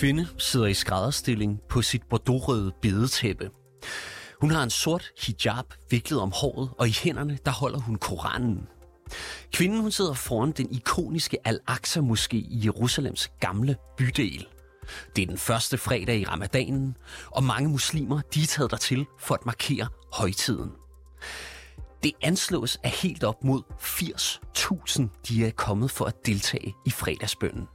kvinde sidder i skrædderstilling på sit bordeauxrøde bedetæppe. Hun har en sort hijab viklet om håret, og i hænderne der holder hun Koranen. Kvinden hun sidder foran den ikoniske Al-Aqsa-moské i Jerusalems gamle bydel. Det er den første fredag i ramadanen, og mange muslimer de er taget dertil for at markere højtiden. Det anslås at helt op mod 80.000, de er kommet for at deltage i fredagsbønnen.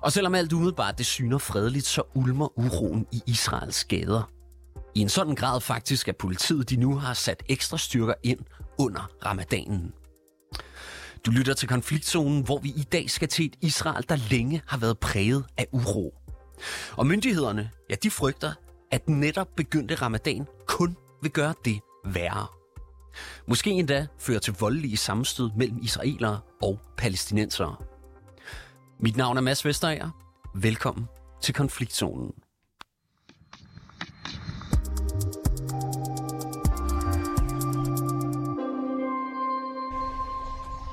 Og selvom alt umiddelbart det syner fredeligt, så ulmer uroen i Israels gader. I en sådan grad faktisk, at politiet de nu har sat ekstra styrker ind under ramadanen. Du lytter til konfliktzonen, hvor vi i dag skal til et Israel, der længe har været præget af uro. Og myndighederne, ja, de frygter, at netop begyndte ramadan kun vil gøre det værre. Måske endda fører til voldelige sammenstød mellem israelere og palæstinensere. Mit navn er Mads Vesterager. Velkommen til Konfliktzonen.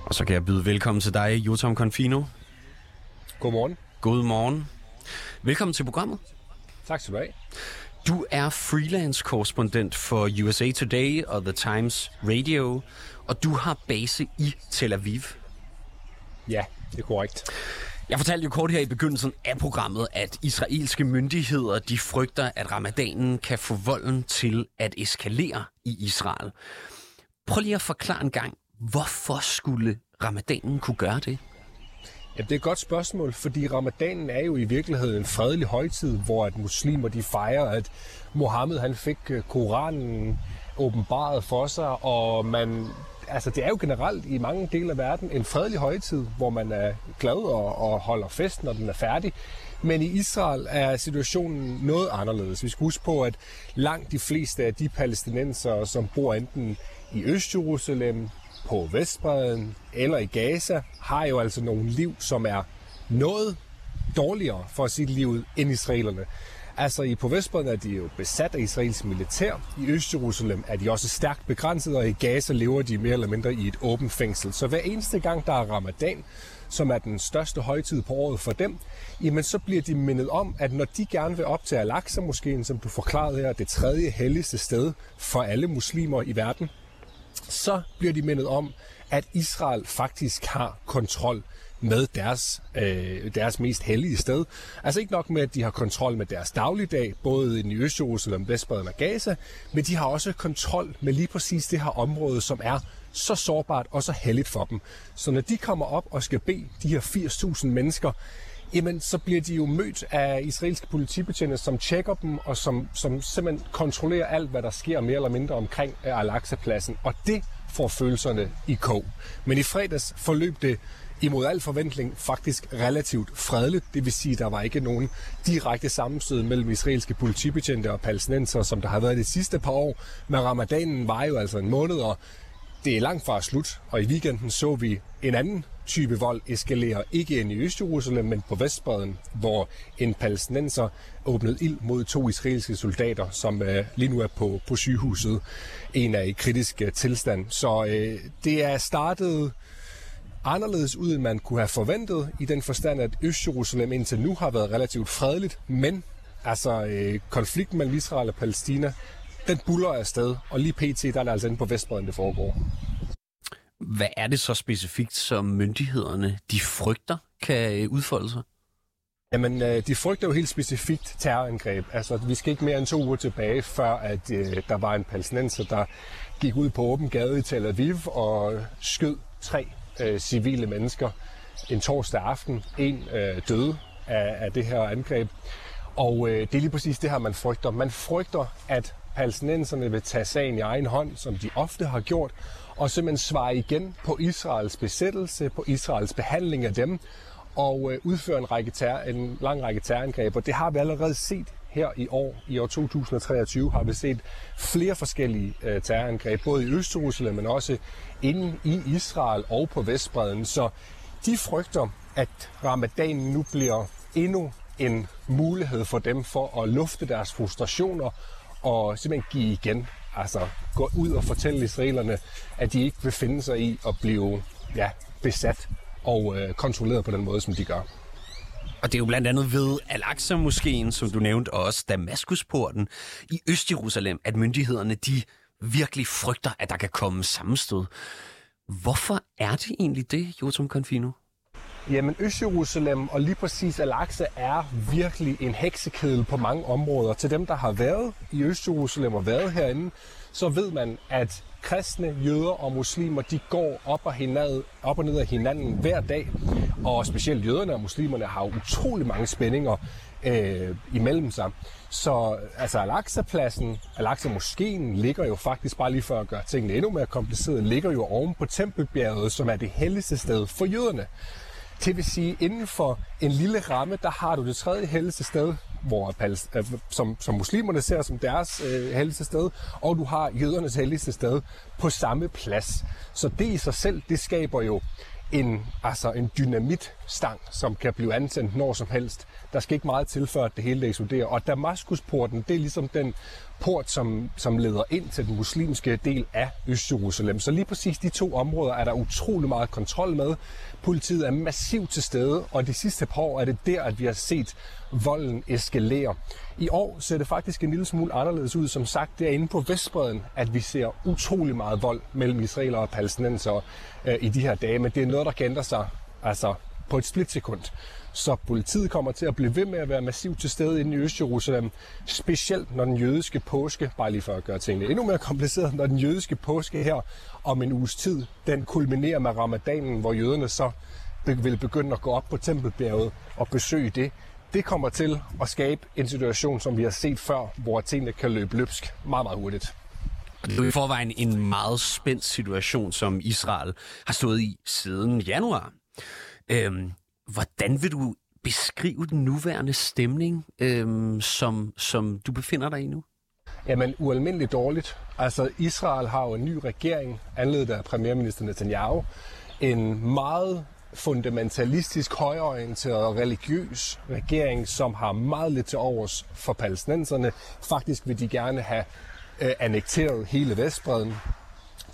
Og så kan jeg byde velkommen til dig, Jotam Confino. Godmorgen. God morgen. Velkommen til programmet. Tak skal du have. Du er freelance-korrespondent for USA Today og The Times Radio, og du har base i Tel Aviv. Ja, det er korrekt. Jeg fortalte jo kort her i begyndelsen af programmet, at israelske myndigheder de frygter, at ramadanen kan få volden til at eskalere i Israel. Prøv lige at forklare en gang, hvorfor skulle ramadanen kunne gøre det? Ja, det er et godt spørgsmål, fordi ramadanen er jo i virkeligheden en fredelig højtid, hvor at muslimer de fejrer, at Mohammed han fik øh, Koranen åbenbaret for sig, og man altså det er jo generelt i mange dele af verden en fredelig højtid, hvor man er glad og, og holder fest, når den er færdig. Men i Israel er situationen noget anderledes. Vi skal huske på, at langt de fleste af de palæstinenser, som bor enten i Øst-Jerusalem, på Vestbreden eller i Gaza, har jo altså nogle liv, som er noget dårligere for sit liv end israelerne. Altså i på Vestbredden er de jo besat af israelsk militær. I Øst-Jerusalem er de også stærkt begrænset, og i Gaza lever de mere eller mindre i et åbent fængsel. Så hver eneste gang, der er ramadan, som er den største højtid på året for dem, jamen så bliver de mindet om, at når de gerne vil op til Al-Aqsa-moskeen, som du forklarede her, det tredje helligste sted for alle muslimer i verden, så bliver de mindet om, at Israel faktisk har kontrol med deres, øh, deres mest hellige sted. Altså ikke nok med, at de har kontrol med deres dagligdag, både i Øst-Jerusalem, Vestbreden og Gaza, men de har også kontrol med lige præcis det her område, som er så sårbart og så helligt for dem. Så når de kommer op og skal bede de her 80.000 mennesker, jamen så bliver de jo mødt af israelske politibetjente, som tjekker dem, og som, som simpelthen kontrollerer alt, hvad der sker mere eller mindre omkring øh, Al-Aqsa-pladsen. Og det får følelserne i kog. Men i fredags forløb det imod al forventning faktisk relativt fredeligt. Det vil sige, at der var ikke nogen direkte sammenstød mellem israelske politibetjente og palæstinenser, som der har været de sidste par år. Men ramadanen var jo altså en måned, og det er langt fra slut. Og i weekenden så vi en anden type vold eskalere, ikke ind i Østjerusalem, men på Vestbreden, hvor en palæstinenser åbnede ild mod to israelske soldater, som øh, lige nu er på, på sygehuset. En er i kritisk øh, tilstand. Så øh, det er startet anderledes ud, end man kunne have forventet, i den forstand, at Østjerusalem indtil nu har været relativt fredeligt, men altså øh, konflikten mellem Israel og Palæstina, den buller afsted, og lige pt. der er det altså inde på Vestbreden, det foregår. Hvad er det så specifikt, som myndighederne de frygter kan øh, udfolde sig? Jamen, øh, de frygter jo helt specifikt terrorangreb. Altså, vi skal ikke mere end to uger tilbage, før at øh, der var en palæstinenser, der gik ud på åben gade i Tel Aviv og skød tre øh, civile mennesker en torsdag aften. En øh, døde af, af det her angreb. Og øh, det er lige præcis det her, man frygter. Man frygter, at palæstinenserne vil tage sagen i egen hånd, som de ofte har gjort, og simpelthen svare igen på Israels besættelse, på Israels behandling af dem, og øh, udføre en, række terror, en lang række terrorangreb. Og det har vi allerede set her i år, i år 2023, har vi set flere forskellige øh, terrorangreb, både i Østjerusalem, men også inde i Israel og på Vestbreden. Så de frygter, at ramadanen nu bliver endnu en mulighed for dem for at lufte deres frustrationer og simpelthen give igen. Altså gå ud og fortælle israelerne, at de ikke vil finde sig i at blive ja, besat og øh, kontrolleret på den måde, som de gør. Og det er jo blandt andet ved Al-Aqsa-moskeen, som du nævnte, og også Damaskusporten i Øst-Jerusalem, at myndighederne de virkelig frygter, at der kan komme sammenstød. Hvorfor er det egentlig det, Jotum Confino? Jamen Øst-Jerusalem og lige præcis Al-Aqsa er virkelig en heksekedel på mange områder. Til dem, der har været i Øst-Jerusalem og været herinde, så ved man, at kristne, jøder og muslimer, de går op og, hinanden, op og ned af hinanden hver dag. Og specielt jøderne og muslimerne har utrolig mange spændinger øh, imellem sig. Så altså Al-Aqsa-pladsen, Al-Aqsa-moskeen, ligger jo faktisk, bare lige for at gøre tingene endnu mere komplicerede, ligger jo oven på Tempelbjerget, som er det helligste sted for jøderne. Det vil sige, inden for en lille ramme, der har du det tredje helligste sted, hvor, øh, som, som muslimerne ser som deres øh, helligste sted, og du har jødernes helligste sted på samme plads. Så det i sig selv, det skaber jo en, altså en dynamit stang, som kan blive antændt når som helst. Der skal ikke meget til, før det hele eksploderer. Og Damaskusporten, det er ligesom den port, som, som leder ind til den muslimske del af Øst-Jerusalem. Så lige præcis de to områder er der utrolig meget kontrol med. Politiet er massivt til stede, og de sidste par år er det der, at vi har set volden eskalere. I år ser det faktisk en lille smule anderledes ud. Som sagt, det er inde på Vestbreden, at vi ser utrolig meget vold mellem israeler og palæstinenser øh, i de her dage, men det er noget, der kan ændre sig altså, på et splitsekund. Så politiet kommer til at blive ved med at være massivt til stede inde i Øst-Jerusalem, specielt når den jødiske påske, bare lige for at gøre tingene endnu mere kompliceret, når den jødiske påske her om en uges tid, den kulminerer med ramadanen, hvor jøderne så vil begynde at gå op på Tempelbjerget og besøge det. Det kommer til at skabe en situation, som vi har set før, hvor tingene kan løbe løbsk meget, meget hurtigt. Det er i forvejen en meget spændt situation, som Israel har stået i siden januar. Øhm, hvordan vil du beskrive den nuværende stemning, øhm, som, som du befinder dig i nu? Jamen, ualmindeligt dårligt. Altså, Israel har jo en ny regering, anledet af premierminister Netanyahu. En meget fundamentalistisk, højorienteret og religiøs regering, som har meget lidt til overs for palæstinenserne. Faktisk vil de gerne have øh, annekteret hele Vestbreden.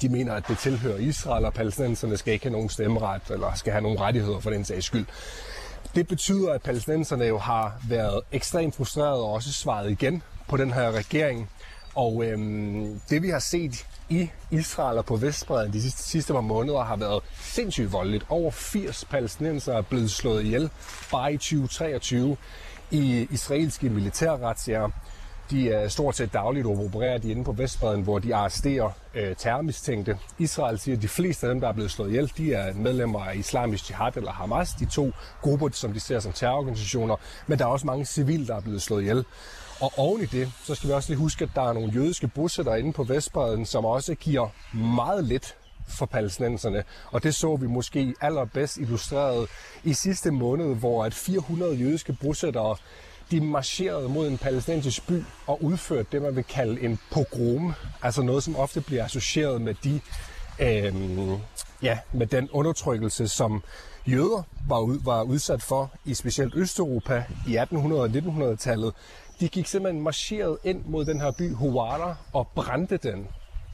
De mener, at det tilhører Israel, og palæstinenserne skal ikke have nogen stemmeret, eller skal have nogen rettigheder for den sags skyld. Det betyder, at palæstinenserne jo har været ekstremt frustrerede og også svaret igen på den her regering. Og øhm, det vi har set i Israel og på Vestbredden de sidste, sidste par måneder har været sindssygt voldeligt. Over 80 palæstinenser er blevet slået ihjel bare i 2023 i israelske militærretssager. De er stort set dagligt opererer de inde på Vestbreden, hvor de arresterer øh, terrormistænkte. Israel siger, at de fleste af dem, der er blevet slået ihjel, de er medlemmer af Islamisk Jihad eller Hamas, de to grupper, som de ser som terrororganisationer. Men der er også mange civile, der er blevet slået ihjel. Og oven i det, så skal vi også lige huske, at der er nogle jødiske bosætter inde på Vestbreden, som også giver meget lidt for palæstinenserne. Og det så vi måske allerbedst illustreret i sidste måned, hvor at 400 jødiske bosættere de marcherede mod en palæstinensisk by og udførte det, man vil kalde en pogrom. Altså noget, som ofte bliver associeret med de øh, ja, med den undertrykkelse, som jøder var, ud, var udsat for i specielt Østeuropa i 1800- og 1900-tallet. De gik simpelthen marcheret ind mod den her by Huwara og brændte den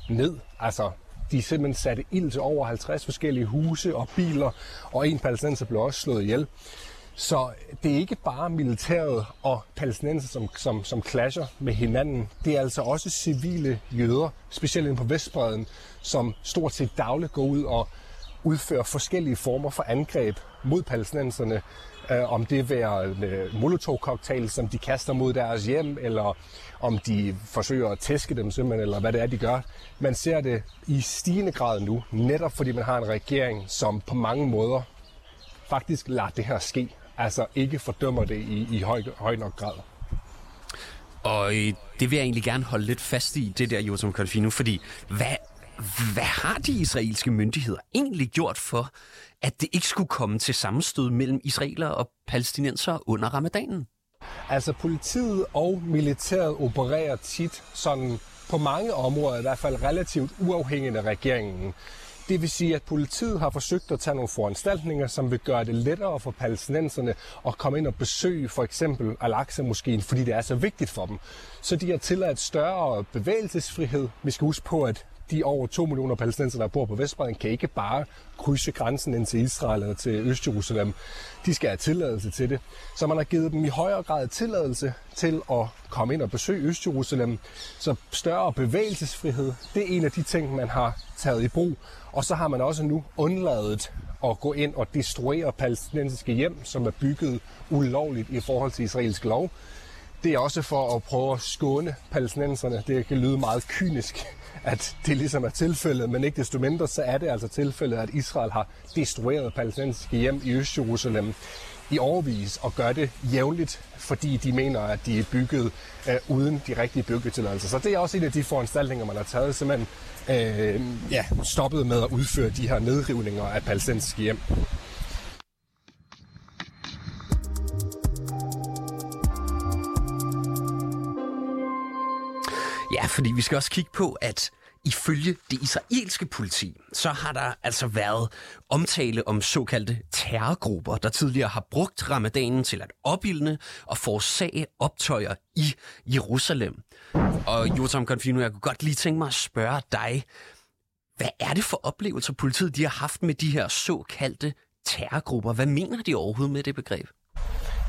ned. Altså, de simpelthen satte ild til over 50 forskellige huse og biler, og en palæstinenser blev også slået ihjel. Så det er ikke bare militæret og palæstinenser, som, som, som clasher med hinanden. Det er altså også civile jøder, specielt på Vestbreden, som stort set dagligt går ud og udfører forskellige former for angreb mod palæstinenserne. Øh, om det er øh, molotov-cocktail, som de kaster mod deres hjem, eller om de forsøger at tæske dem simpelthen, eller hvad det er, de gør. Man ser det i stigende grad nu, netop fordi man har en regering, som på mange måder faktisk lader det her ske altså ikke fordømmer det i, i høj, høj nok grad. Og det vil jeg egentlig gerne holde lidt fast i, det der Jotam Confino, fordi hvad, hvad har de israelske myndigheder egentlig gjort for, at det ikke skulle komme til sammenstød mellem israeler og palæstinenser under ramadanen? Altså politiet og militæret opererer tit sådan på mange områder, i hvert fald relativt uafhængigt af regeringen. Det vil sige, at politiet har forsøgt at tage nogle foranstaltninger, som vil gøre det lettere for palæstinenserne at komme ind og besøge for eksempel Al-Aqsa-moskeen, fordi det er så vigtigt for dem. Så de har tilladt større bevægelsesfrihed. Vi skal huske på, at de over 2 millioner palæstinenser, der bor på Vestbredden, kan ikke bare krydse grænsen ind til Israel eller til Østjerusalem. De skal have tilladelse til det. Så man har givet dem i højere grad tilladelse til at komme ind og besøge Østjerusalem. Så større bevægelsesfrihed, det er en af de ting, man har taget i brug. Og så har man også nu undladet at gå ind og destruere palæstinensiske hjem, som er bygget ulovligt i forhold til israelsk lov. Det er også for at prøve at skåne palæstinenserne. Det kan lyde meget kynisk, at det ligesom er tilfældet, men ikke desto mindre, så er det altså tilfældet, at Israel har destrueret palæstinensiske hjem i Østjerusalem i overvis og gør det jævnligt, fordi de mener, at de er bygget øh, uden de rigtige byggetilladelser. Så det er også en af de foranstaltninger, man har taget, simpelthen øh, ja, stoppet med at udføre de her nedrivninger af palæstinensiske hjem. Fordi vi skal også kigge på, at ifølge det israelske politi, så har der altså været omtale om såkaldte terrorgrupper, der tidligere har brugt ramadanen til at opildne og forårsage optøjer i Jerusalem. Og Jotam Confino, jeg kunne godt lige tænke mig at spørge dig, hvad er det for oplevelser, politiet de har haft med de her såkaldte terrorgrupper? Hvad mener de overhovedet med det begreb?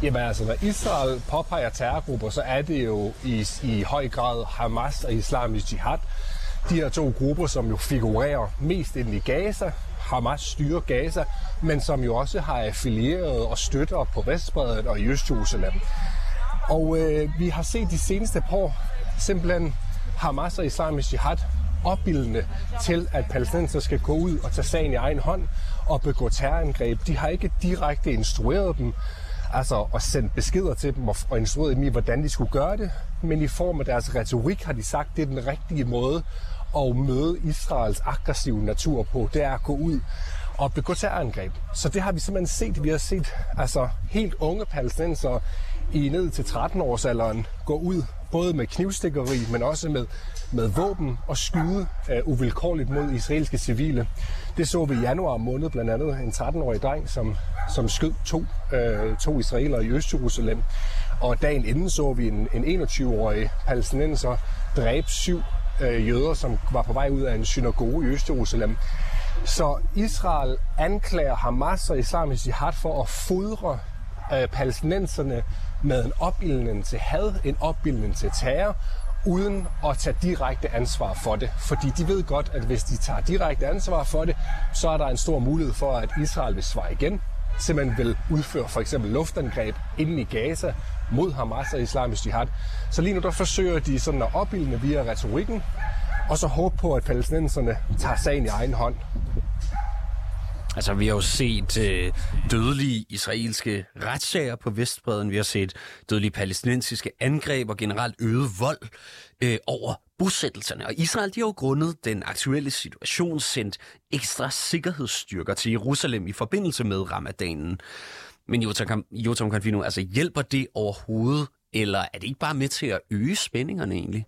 Jamen altså, når Israel påpeger terrorgrupper, så er det jo i, i høj grad Hamas og Islamisk Jihad. De her to grupper, som jo figurerer mest ind i Gaza. Hamas styrer Gaza, men som jo også har affilieret og støtter på Vestbredden og i Østjerusalem. Og øh, vi har set de seneste par år simpelthen Hamas og Islamisk Jihad opbildende til, at palæstinenser skal gå ud og tage sagen i egen hånd og begå terrorangreb. De har ikke direkte instrueret dem, altså og sendt beskeder til dem og, og instrueret dem i, hvordan de skulle gøre det, men i form af deres retorik har de sagt, at det er den rigtige måde at møde Israels aggressive natur på. Det er at gå ud og begå terrorangreb. Så det har vi simpelthen set. Vi har set altså helt unge palæstinenser i ned til 13-årsalderen gå ud, både med knivstikkeri, men også med, med våben og skyde øh, uvilkårligt mod israelske civile. Det så vi i januar måned blandt andet en 13-årig dreng, som, som skød to, øh, to israelere i Øst-Jerusalem. Og dagen inden så vi en, en 21-årig palæstinenser dræbe syv øh, jøder, som var på vej ud af en synagoge i Øst-Jerusalem. Så Israel anklager Hamas og islamisk jihad for at fodre øh, palæstinenserne med en opildning til had, en opildning til terror, uden at tage direkte ansvar for det. Fordi de ved godt, at hvis de tager direkte ansvar for det, så er der en stor mulighed for, at Israel vil svare igen, simpelthen vil udføre for eksempel luftangreb inden i Gaza mod Hamas og islamisk jihad. Så lige nu der forsøger de sådan at opildne via retorikken, og så håbe på, at palæstinenserne tager sagen i egen hånd. Altså, vi har jo set øh, dødelige israelske retssager på Vestbreden. Vi har set dødelige palæstinensiske angreb og generelt øget vold øh, over bosættelserne. Og Israel de har jo grundet den aktuelle situation sendt ekstra sikkerhedsstyrker til Jerusalem i forbindelse med ramadanen. Men Jotam, Jotam Confino, altså hjælper det overhovedet, eller er det ikke bare med til at øge spændingerne egentlig?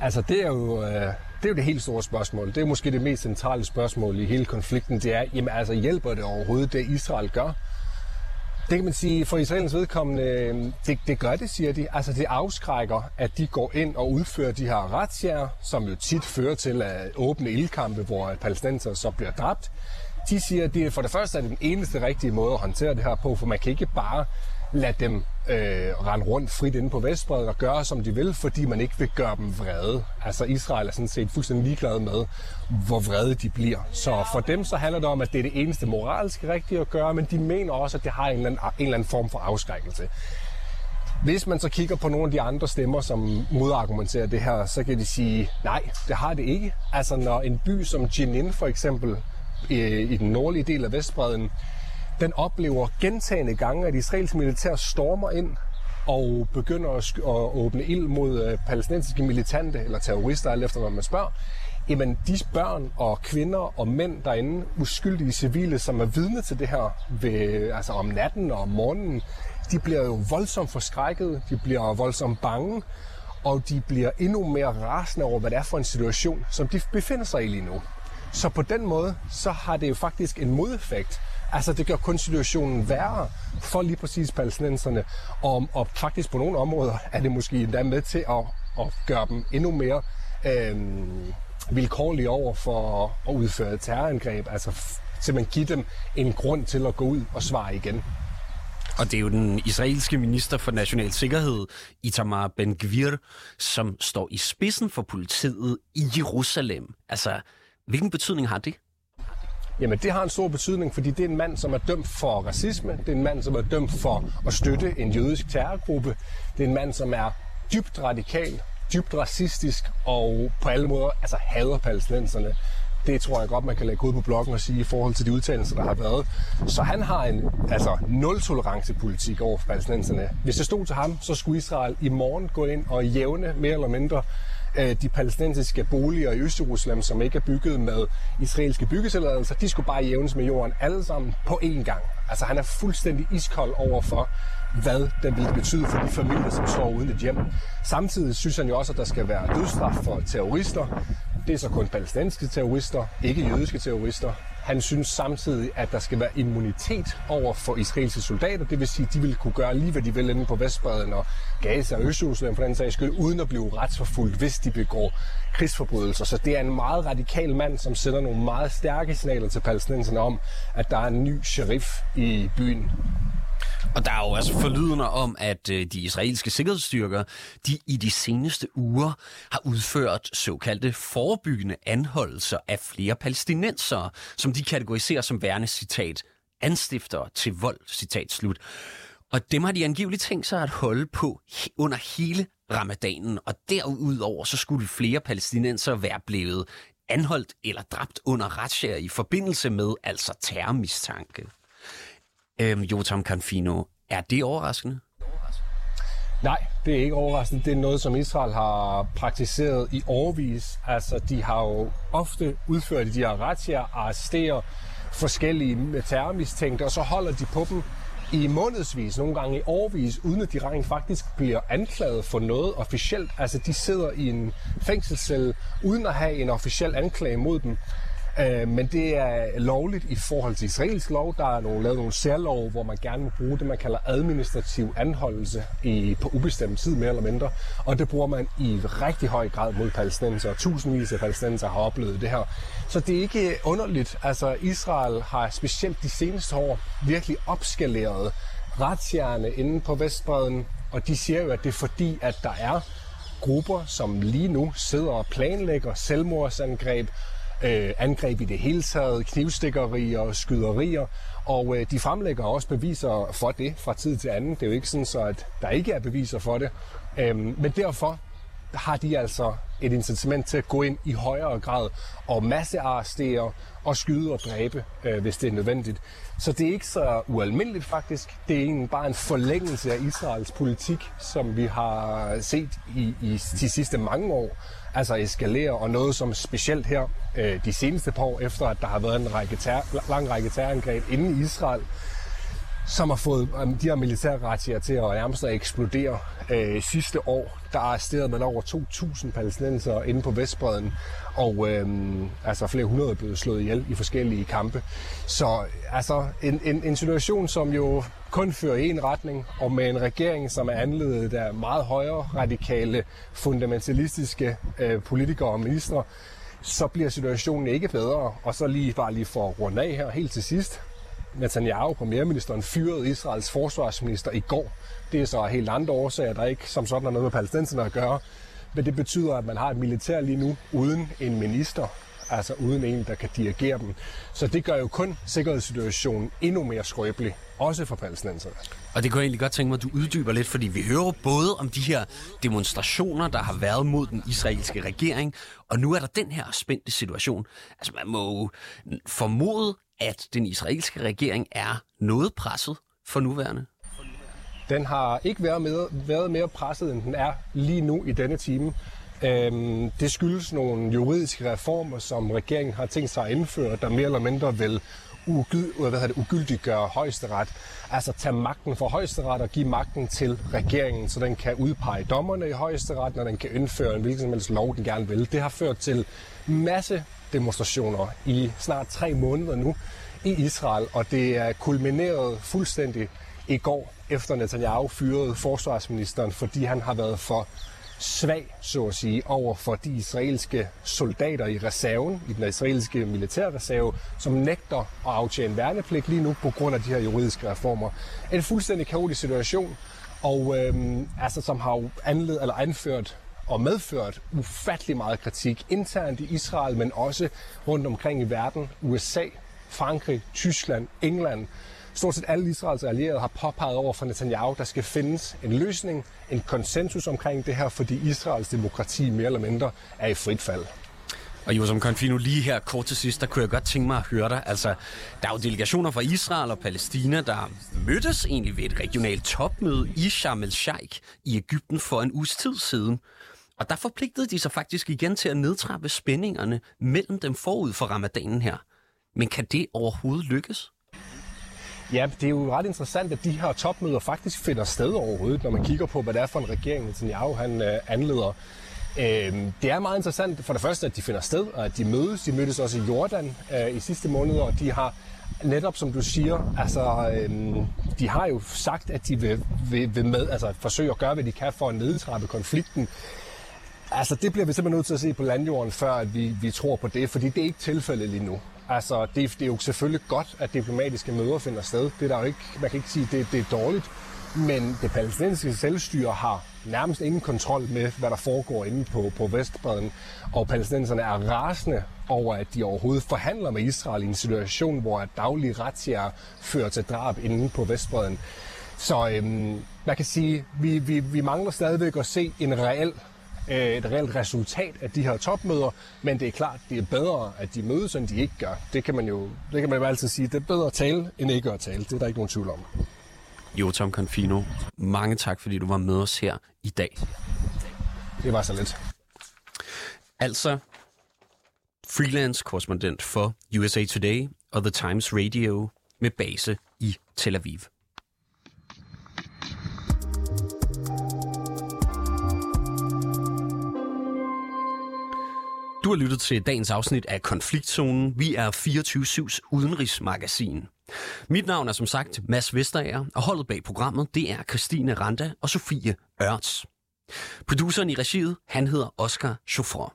Altså, det er jo... Øh det er jo det helt store spørgsmål. Det er måske det mest centrale spørgsmål i hele konflikten. Det er, jamen altså, hjælper det overhovedet, det Israel gør? Det kan man sige, for Israelens vedkommende, øhm, det, det gør det, siger de. Altså det afskrækker, at de går ind og udfører de her retsjager, som jo tit fører til at åbne ildkampe, hvor palæstinenser så bliver dræbt. De siger, at det er for det første er det den eneste rigtige måde at håndtere det her på, for man kan ikke bare lade dem øh, rende rundt frit inde på Vestbredden og gøre, som de vil, fordi man ikke vil gøre dem vrede. Altså Israel er sådan set fuldstændig ligeglad med, hvor vrede de bliver. Så for dem så handler det om, at det er det eneste moralske rigtige at gøre, men de mener også, at det har en eller anden, en eller anden form for afskrækkelse. Hvis man så kigger på nogle af de andre stemmer, som modargumenterer det her, så kan de sige, nej, det har det ikke. Altså når en by som Jenin for eksempel, øh, i den nordlige del af Vestbredden, den oplever gentagende gange, at israelske militær stormer ind og begynder at, at åbne ild mod øh, palæstinensiske militante eller terrorister, alt efter hvad man spørger, jamen de børn og kvinder og mænd derinde, uskyldige civile, som er vidne til det her ved, altså om natten og om morgenen, de bliver jo voldsomt forskrækket, de bliver voldsomt bange, og de bliver endnu mere rasende over, hvad det er for en situation, som de befinder sig i lige nu. Så på den måde, så har det jo faktisk en modeffekt. Altså det gør kun situationen værre for lige præcis palæstinenserne. Og, og faktisk på nogle områder er det måske endda med til at, at gøre dem endnu mere øh, vilkårlige over for at udføre terrorangreb, altså simpelthen give dem en grund til at gå ud og svare igen. Og det er jo den israelske minister for national sikkerhed, Itamar Ben-Gvir, som står i spidsen for politiet i Jerusalem. Altså, hvilken betydning har det? Jamen det har en stor betydning, fordi det er en mand, som er dømt for racisme. Det er en mand, som er dømt for at støtte en jødisk terrorgruppe. Det er en mand, som er dybt radikal, dybt racistisk og på alle måder altså hader palæstinenserne. Det tror jeg godt, man kan lægge ud på bloggen og sige i forhold til de udtalelser, der har været. Så han har en altså, nul-tolerance-politik over for palæstinenserne. Hvis det stod til ham, så skulle Israel i morgen gå ind og jævne mere eller mindre øh, de palæstinensiske boliger i Østjerusalem, som ikke er bygget med israelske byggetilladelser, de skulle bare jævnes med jorden alle sammen på én gang. Altså han er fuldstændig iskold over for, hvad den vil betyde for de familier, som står uden et hjem. Samtidig synes han jo også, at der skal være dødsstraf for terrorister. Det er så kun palæstinensiske terrorister, ikke jødiske terrorister. Han synes samtidig, at der skal være immunitet over for israelske soldater. Det vil sige, at de vil kunne gøre lige, hvad de vil inde på Vestbreden og Gaza og Østjerusalem for den sags skyld, uden at blive retsforfulgt, hvis de begår krigsforbrydelser. Så det er en meget radikal mand, som sender nogle meget stærke signaler til palæstinenserne om, at der er en ny sheriff i byen. Og der er jo altså forlydende om, at øh, de israelske sikkerhedsstyrker, de i de seneste uger har udført såkaldte forebyggende anholdelser af flere palæstinensere, som de kategoriserer som værende, citat, anstifter til vold, citat slut. Og dem har de angiveligt tænkt sig at holde på under hele ramadanen, og derudover så skulle flere palæstinenser være blevet anholdt eller dræbt under retssager i forbindelse med altså terrormistanke. Øhm, Jotam Canfino, er det overraskende? Nej, det er ikke overraskende. Det er noget, som Israel har praktiseret i årvis. Altså, de har jo ofte udført de her retssager, arresterer forskellige terrormistænkte, og så holder de på dem i månedsvis, nogle gange i årvis, uden at de rent faktisk bliver anklaget for noget officielt. Altså, de sidder i en fængselscelle, uden at have en officiel anklage mod dem. Øh, men det er lovligt i forhold til israelsk lov. Der er nogle, lavet nogle særlov, hvor man gerne må bruge det, man kalder administrativ anholdelse i, på ubestemt tid, mere eller mindre. Og det bruger man i rigtig høj grad mod palæstinenser. Tusindvis af palæstinenser har oplevet det her. Så det er ikke underligt. Altså Israel har specielt de seneste år virkelig opskaleret retsjerne inde på Vestbreden. Og de siger jo, at det er fordi, at der er grupper, som lige nu sidder og planlægger selvmordsangreb, øh, angreb i det hele taget, knivstikkerier og skyderier, og øh, de fremlægger også beviser for det fra tid til anden. Det er jo ikke sådan, så at der ikke er beviser for det. Øhm, men derfor har de altså et incitament til at gå ind i højere grad og massearrestere og skyde og dræbe, øh, hvis det er nødvendigt. Så det er ikke så ualmindeligt faktisk. Det er egentlig bare en forlængelse af Israels politik, som vi har set i, i de sidste mange år. Altså eskalere, og noget som specielt her øh, de seneste par år, efter at der har været en række ter- lang række terrorangreb inde i Israel, som har fået øh, de her militære til at nærmest at eksplodere. Øh, sidste år, der arresterede man over 2.000 palæstinenser inde på Vestbreden, og øh, altså flere hundrede blev slået ihjel i forskellige kampe. Så altså en, en, en situation, som jo kun fører i en retning, og med en regering, som er anledet af meget højere radikale, fundamentalistiske øh, politikere og ministre, så bliver situationen ikke bedre. Og så lige bare lige for at runde af her helt til sidst, Netanyahu, premierministeren, fyrede Israels forsvarsminister i går. Det er så helt andre årsager, der ikke som sådan har noget med palæstinenserne at gøre. Men det betyder, at man har et militær lige nu uden en minister, altså uden en, der kan dirigere dem. Så det gør jo kun sikkerhedssituationen endnu mere skrøbelig, også for palæstinenserne. Og det kunne jeg egentlig godt tænke mig, at du uddyber lidt, fordi vi hører både om de her demonstrationer, der har været mod den israelske regering, og nu er der den her spændte situation. Altså man må formode, at den israelske regering er noget presset for nuværende? Den har ikke været, med, været mere presset, end den er lige nu i denne time. Øhm, det skyldes nogle juridiske reformer, som regeringen har tænkt sig at indføre, der mere eller mindre vil ugyld, øh, hvad det, ugyldiggøre højesteret. Altså tage magten fra højesteret og give magten til regeringen, så den kan udpege dommerne i højesteret, når den kan indføre en hvilken som helst lov, den gerne vil. Det har ført til masse demonstrationer i snart tre måneder nu i Israel, og det er kulmineret fuldstændig i går, efter Netanyahu fyrede forsvarsministeren, fordi han har været for svag, så at sige, over for de israelske soldater i reserven, i den israelske militærreserve, som nægter at aftjene værnepligt lige nu på grund af de her juridiske reformer. En fuldstændig kaotisk situation, og øhm, altså, som har anled, eller anført og medført ufattelig meget kritik internt i Israel, men også rundt omkring i verden. USA, Frankrig, Tyskland, England, stort set alle Israels allierede har påpeget over for Netanyahu, der skal findes en løsning, en konsensus omkring det her, fordi Israels demokrati mere eller mindre er i frit fald. Og jo, som Confino lige her kort til sidst, der kunne jeg godt tænke mig at høre dig. Altså, der er jo delegationer fra Israel og Palæstina, der mødtes egentlig ved et regionalt topmøde i Sharm el-Sheikh i Ægypten for en uges tid siden. Og der forpligtede de sig faktisk igen til at nedtrappe spændingerne mellem dem forud for ramadanen her. Men kan det overhovedet lykkes? Ja, det er jo ret interessant, at de her topmøder faktisk finder sted overhovedet, når man kigger på, hvad det er for en regering, Netanyahu han øh, anleder. Øh, det er meget interessant for det første, at de finder sted, og at de mødes. De mødtes også i Jordan øh, i sidste måned, og de har netop som du siger, altså, øh, de har jo sagt, at de vil, vil, vil med, altså, forsøge at gøre, hvad de kan for at nedtrappe konflikten. Altså, det bliver vi simpelthen nødt til at se på landjorden, før at vi, vi tror på det, fordi det er ikke tilfældet lige nu. Altså, det, det er jo selvfølgelig godt, at diplomatiske møder finder sted. Det er der jo ikke, man kan ikke sige, at det, det er dårligt. Men det palæstinensiske selvstyre har nærmest ingen kontrol med, hvad der foregår inde på, på Vestbreden. Og palæstinenserne er rasende over, at de overhovedet forhandler med Israel i en situation, hvor daglige retsjager fører til drab inde på Vestbreden. Så øhm, man kan sige, vi, vi, vi mangler stadigvæk at se en reel et reelt resultat af de her topmøder, men det er klart, det er bedre, at de mødes, end de ikke gør. Det kan man jo, det kan man jo altid sige. Det er bedre at tale, end ikke at tale. Det er der ikke nogen tvivl om. Jo, Tom Confino, mange tak, fordi du var med os her i dag. Det var så lidt. Altså, freelance korrespondent for USA Today og The Times Radio med base i Tel Aviv. Du har lyttet til dagens afsnit af Konfliktzonen. Vi er 24-7's udenrigsmagasin. Mit navn er som sagt Mads Vesterager, og holdet bag programmet, det er Christine Randa og Sofie Ørts. Produceren i regiet, han hedder Oscar Chauffeur.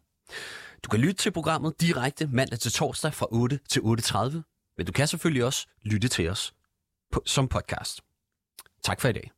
Du kan lytte til programmet direkte mandag til torsdag fra 8 til 8.30, men du kan selvfølgelig også lytte til os på, som podcast. Tak for i dag.